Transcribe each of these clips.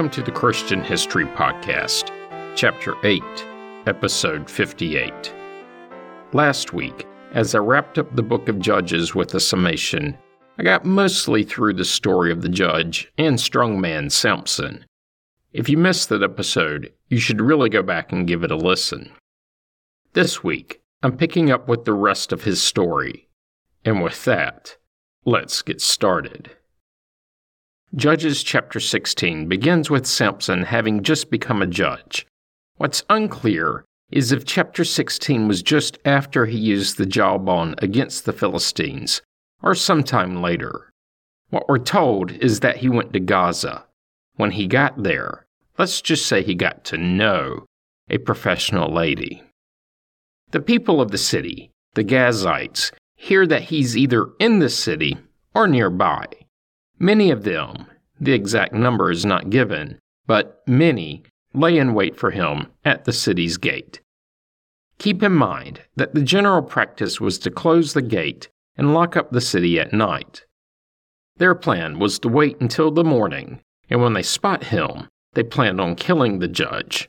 Welcome to the Christian History Podcast, Chapter 8, Episode 58. Last week, as I wrapped up the book of Judges with a summation, I got mostly through the story of the judge and strongman Samson. If you missed that episode, you should really go back and give it a listen. This week, I'm picking up with the rest of his story. And with that, let's get started. Judges chapter 16 begins with Samson having just become a judge. What's unclear is if chapter 16 was just after he used the jawbone against the Philistines, or sometime later. What we're told is that he went to Gaza. When he got there, let's just say he got to know a professional lady. The people of the city, the Gazites, hear that he's either in the city or nearby. Many of them, the exact number is not given, but many lay in wait for him at the city's gate. Keep in mind that the general practice was to close the gate and lock up the city at night. Their plan was to wait until the morning, and when they spot him, they planned on killing the judge.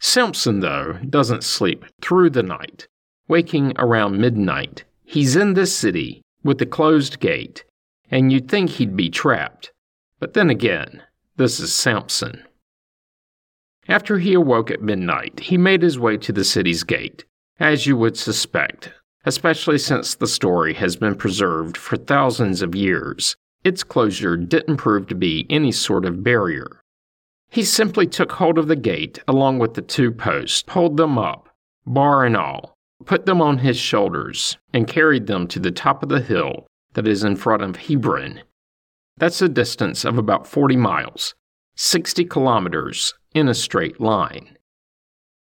Samson, though, doesn't sleep through the night. Waking around midnight, he's in this city with the closed gate and you'd think he'd be trapped. But then again, this is Samson. After he awoke at midnight, he made his way to the city's gate, as you would suspect, especially since the story has been preserved for thousands of years. Its closure didn't prove to be any sort of barrier. He simply took hold of the gate along with the two posts, pulled them up, bar and all, put them on his shoulders, and carried them to the top of the hill that is in front of Hebron. That's a distance of about 40 miles, 60 kilometers in a straight line.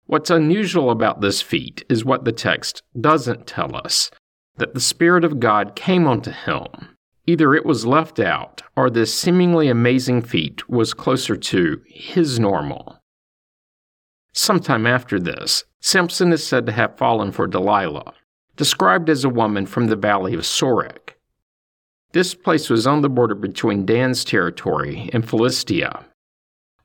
What's unusual about this feat is what the text doesn't tell us that the Spirit of God came onto him. Either it was left out, or this seemingly amazing feat was closer to his normal. Sometime after this, Samson is said to have fallen for Delilah, described as a woman from the valley of Sorek. This place was on the border between Dan's territory and Philistia.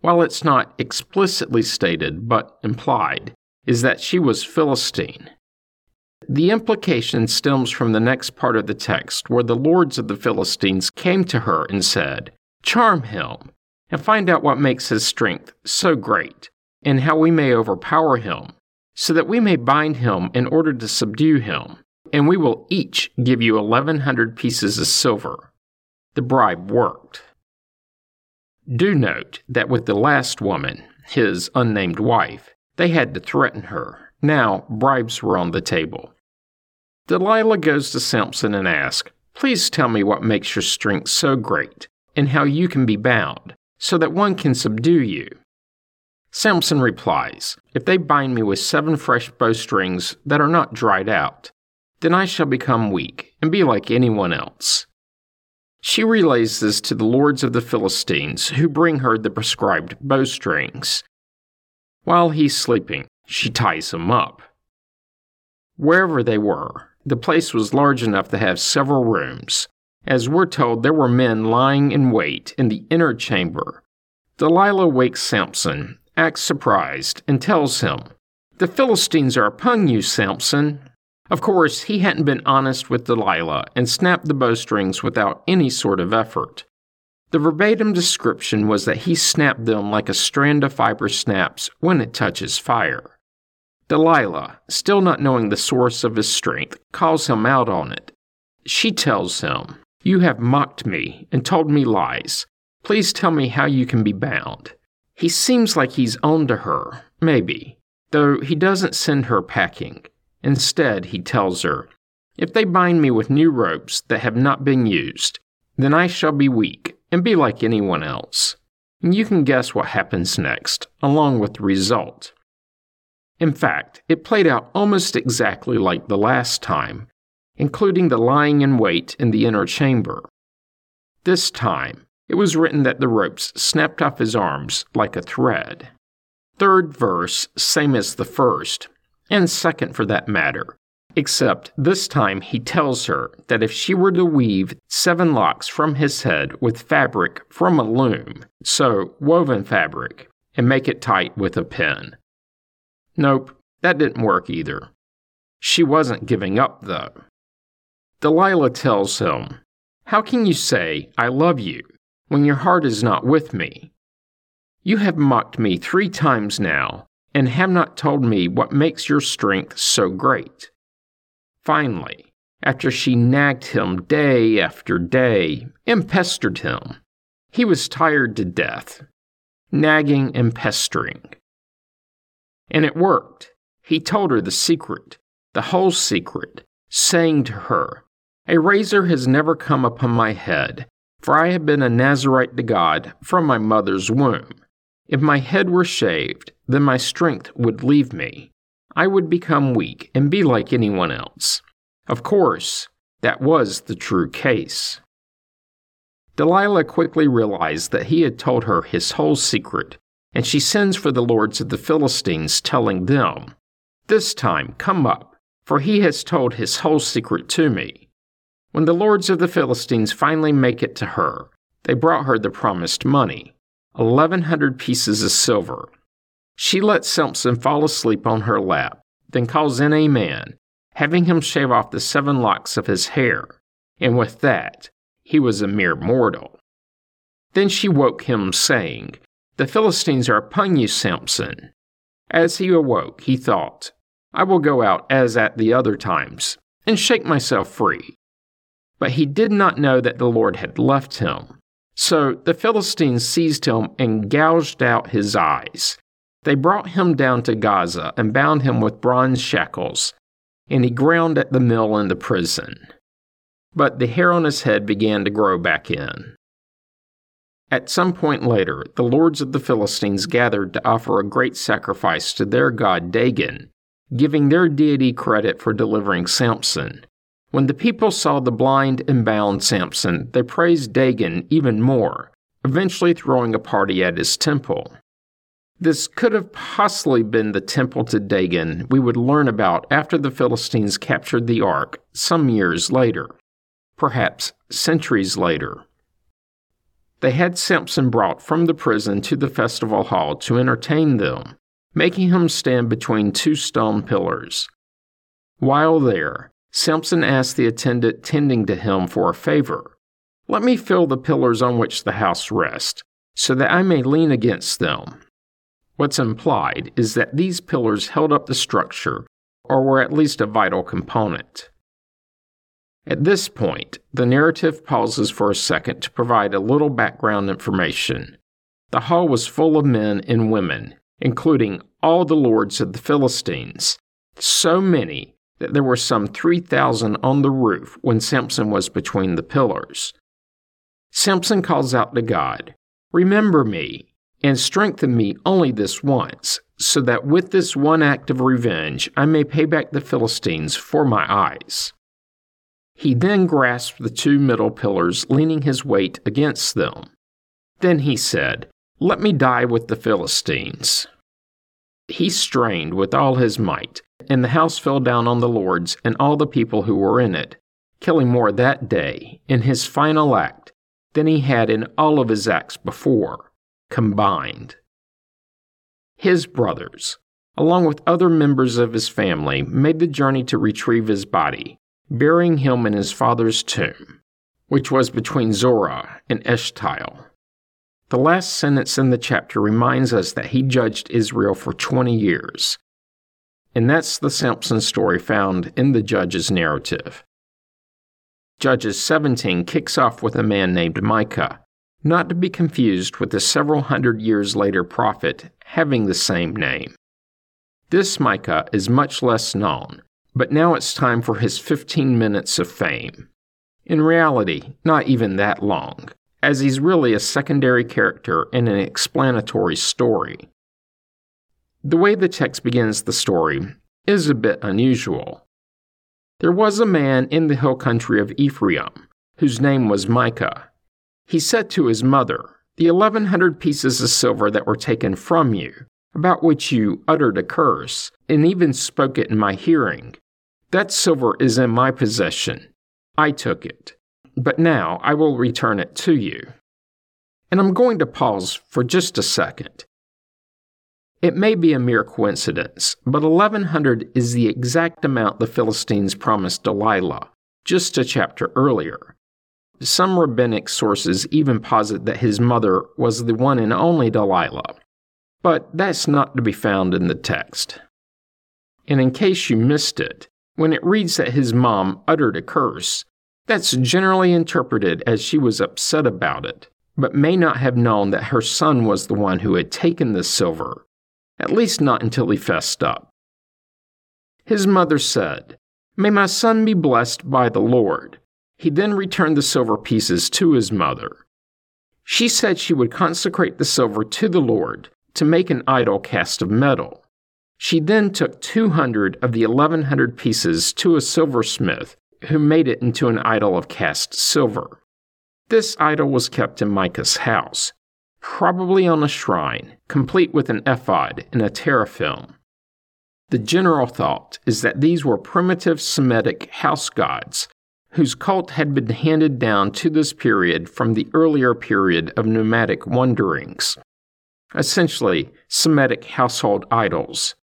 While it's not explicitly stated, but implied, is that she was Philistine. The implication stems from the next part of the text, where the lords of the Philistines came to her and said, Charm him, and find out what makes his strength so great, and how we may overpower him, so that we may bind him in order to subdue him and we will each give you 1,100 pieces of silver. The bribe worked. Do note that with the last woman, his unnamed wife, they had to threaten her. Now, bribes were on the table. Delilah goes to Samson and asks, Please tell me what makes your strength so great, and how you can be bound, so that one can subdue you. Samson replies, If they bind me with seven fresh bowstrings that are not dried out, then I shall become weak and be like anyone else. She relays this to the lords of the Philistines, who bring her the prescribed bowstrings. While he's sleeping, she ties him up. Wherever they were, the place was large enough to have several rooms. As we're told, there were men lying in wait in the inner chamber. Delilah wakes Samson, acts surprised, and tells him, The Philistines are upon you, Samson. Of course, he hadn't been honest with Delilah and snapped the bowstrings without any sort of effort. The verbatim description was that he snapped them like a strand of fiber snaps when it touches fire. Delilah, still not knowing the source of his strength, calls him out on it. She tells him, You have mocked me and told me lies. Please tell me how you can be bound. He seems like he's on to her, maybe, though he doesn't send her packing. Instead, he tells her, If they bind me with new ropes that have not been used, then I shall be weak and be like anyone else. And you can guess what happens next, along with the result. In fact, it played out almost exactly like the last time, including the lying in wait in the inner chamber. This time, it was written that the ropes snapped off his arms like a thread. Third verse, same as the first, and second for that matter, Except this time he tells her that if she were to weave seven locks from his head with fabric from a loom, so woven fabric, and make it tight with a pin. Nope, that didn't work either. She wasn't giving up, though. Delilah tells him, How can you say, I love you, when your heart is not with me? You have mocked me three times now, and have not told me what makes your strength so great. Finally, after she nagged him day after day and pestered him, he was tired to death, nagging and pestering. And it worked. He told her the secret, the whole secret, saying to her, A razor has never come upon my head, for I have been a Nazarite to God from my mother's womb. If my head were shaved, then my strength would leave me. I would become weak and be like anyone else. Of course, that was the true case. Delilah quickly realized that he had told her his whole secret, and she sends for the lords of the Philistines, telling them, This time come up, for he has told his whole secret to me. When the lords of the Philistines finally make it to her, they brought her the promised money, eleven hundred pieces of silver, she lets Samson fall asleep on her lap, then calls in a man, having him shave off the seven locks of his hair, and with that, he was a mere mortal. Then she woke him, saying, The Philistines are upon you, Samson. As he awoke, he thought, I will go out as at the other times, and shake myself free. But he did not know that the Lord had left him. So the Philistines seized him and gouged out his eyes they brought him down to Gaza and bound him with bronze shackles, and he ground at the mill in the prison. But the hair on his head began to grow back in. At some point later, the lords of the Philistines gathered to offer a great sacrifice to their god Dagon, giving their deity credit for delivering Samson. When the people saw the blind and bound Samson, they praised Dagon even more, eventually throwing a party at his temple. This could have possibly been the temple to Dagon we would learn about after the Philistines captured the ark some years later, perhaps centuries later. They had Samson brought from the prison to the festival hall to entertain them, making him stand between two stone pillars. While there, Samson asked the attendant tending to him for a favor. Let me fill the pillars on which the house rests, so that I may lean against them. What's implied is that these pillars held up the structure or were at least a vital component. At this point, the narrative pauses for a second to provide a little background information. The hall was full of men and women, including all the lords of the Philistines, so many that there were some 3,000 on the roof when Samson was between the pillars. Samson calls out to God, Remember me, and strengthen me only this once, so that with this one act of revenge I may pay back the Philistines for my eyes. He then grasped the two middle pillars, leaning his weight against them. Then he said, Let me die with the Philistines. He strained with all his might, and the house fell down on the lords and all the people who were in it, killing more that day, in his final act, than he had in all of his acts before combined. His brothers, along with other members of his family, made the journey to retrieve his body, burying him in his father's tomb, which was between Zorah and Eshtaol. The last sentence in the chapter reminds us that he judged Israel for 20 years. And that's the Samson story found in the Judges narrative. Judges 17 kicks off with a man named Micah not to be confused with the several hundred years later prophet having the same name. This Micah is much less known, but now it's time for his 15 minutes of fame. In reality, not even that long, as he's really a secondary character in an explanatory story. The way the text begins the story is a bit unusual. There was a man in the hill country of Ephraim whose name was Micah he said to his mother, The eleven hundred pieces of silver that were taken from you, about which you uttered a curse, and even spoke it in my hearing, That silver is in my possession. I took it. But now I will return it to you. And I'm going to pause for just a second. It may be a mere coincidence, but 1100 is the exact amount the Philistines promised Delilah, just a chapter earlier. Some rabbinic sources even posit that his mother was the one and only Delilah, but that's not to be found in the text. And in case you missed it, when it reads that his mom uttered a curse, that's generally interpreted as she was upset about it, but may not have known that her son was the one who had taken the silver, at least not until he fessed up. His mother said, May my son be blessed by the Lord. He then returned the silver pieces to his mother. She said she would consecrate the silver to the Lord to make an idol cast of metal. She then took 200 of the 1100 pieces to a silversmith who made it into an idol of cast silver. This idol was kept in Micah's house, probably on a shrine, complete with an ephod and a teraphim. The general thought is that these were primitive Semitic house gods whose cult had been handed down to this period from the earlier period of nomadic wanderings. Essentially, Semitic household idols.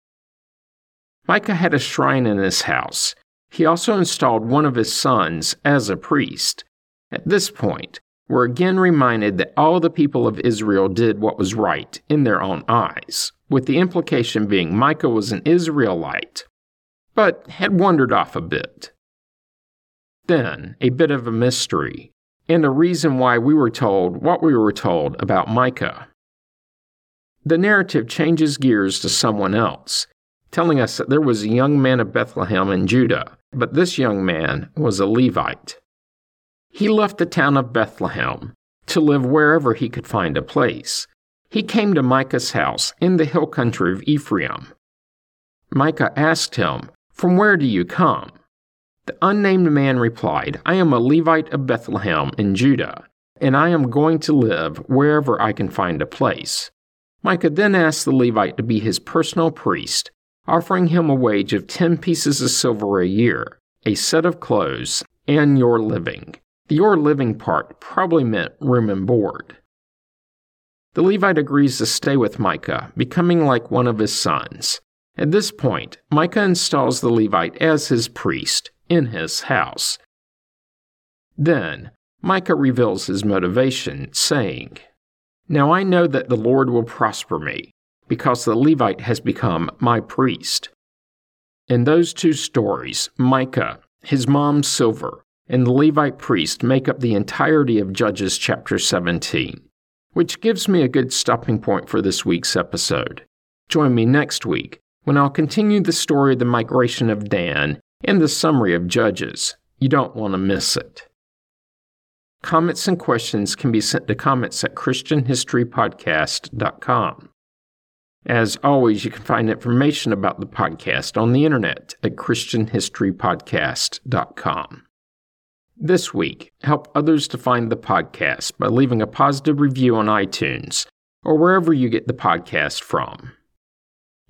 Micah had a shrine in his house. He also installed one of his sons as a priest. At this point, we're again reminded that all the people of Israel did what was right in their own eyes, with the implication being Micah was an Israelite, but had wandered off a bit. Then, a bit of a mystery, and the reason why we were told what we were told about Micah. The narrative changes gears to someone else, telling us that there was a young man of Bethlehem in Judah, but this young man was a Levite. He left the town of Bethlehem to live wherever he could find a place. He came to Micah's house in the hill country of Ephraim. Micah asked him, From where do you come? The unnamed man replied, I am a Levite of Bethlehem in Judah, and I am going to live wherever I can find a place. Micah then asked the Levite to be his personal priest, offering him a wage of ten pieces of silver a year, a set of clothes, and your living. The your living part probably meant room and board. The Levite agrees to stay with Micah, becoming like one of his sons. At this point, Micah installs the Levite as his priest, in his house. Then Micah reveals his motivation, saying, Now I know that the Lord will prosper me, because the Levite has become my priest. In those two stories, Micah, his mom's silver, and the Levite priest make up the entirety of Judges chapter 17, which gives me a good stopping point for this week's episode. Join me next week when I'll continue the story of the migration of Dan and the summary of Judges. You don't want to miss it. Comments and questions can be sent to comments at ChristianHistoryPodcast.com. As always, you can find information about the podcast on the internet at ChristianHistoryPodcast.com. This week, help others to find the podcast by leaving a positive review on iTunes or wherever you get the podcast from.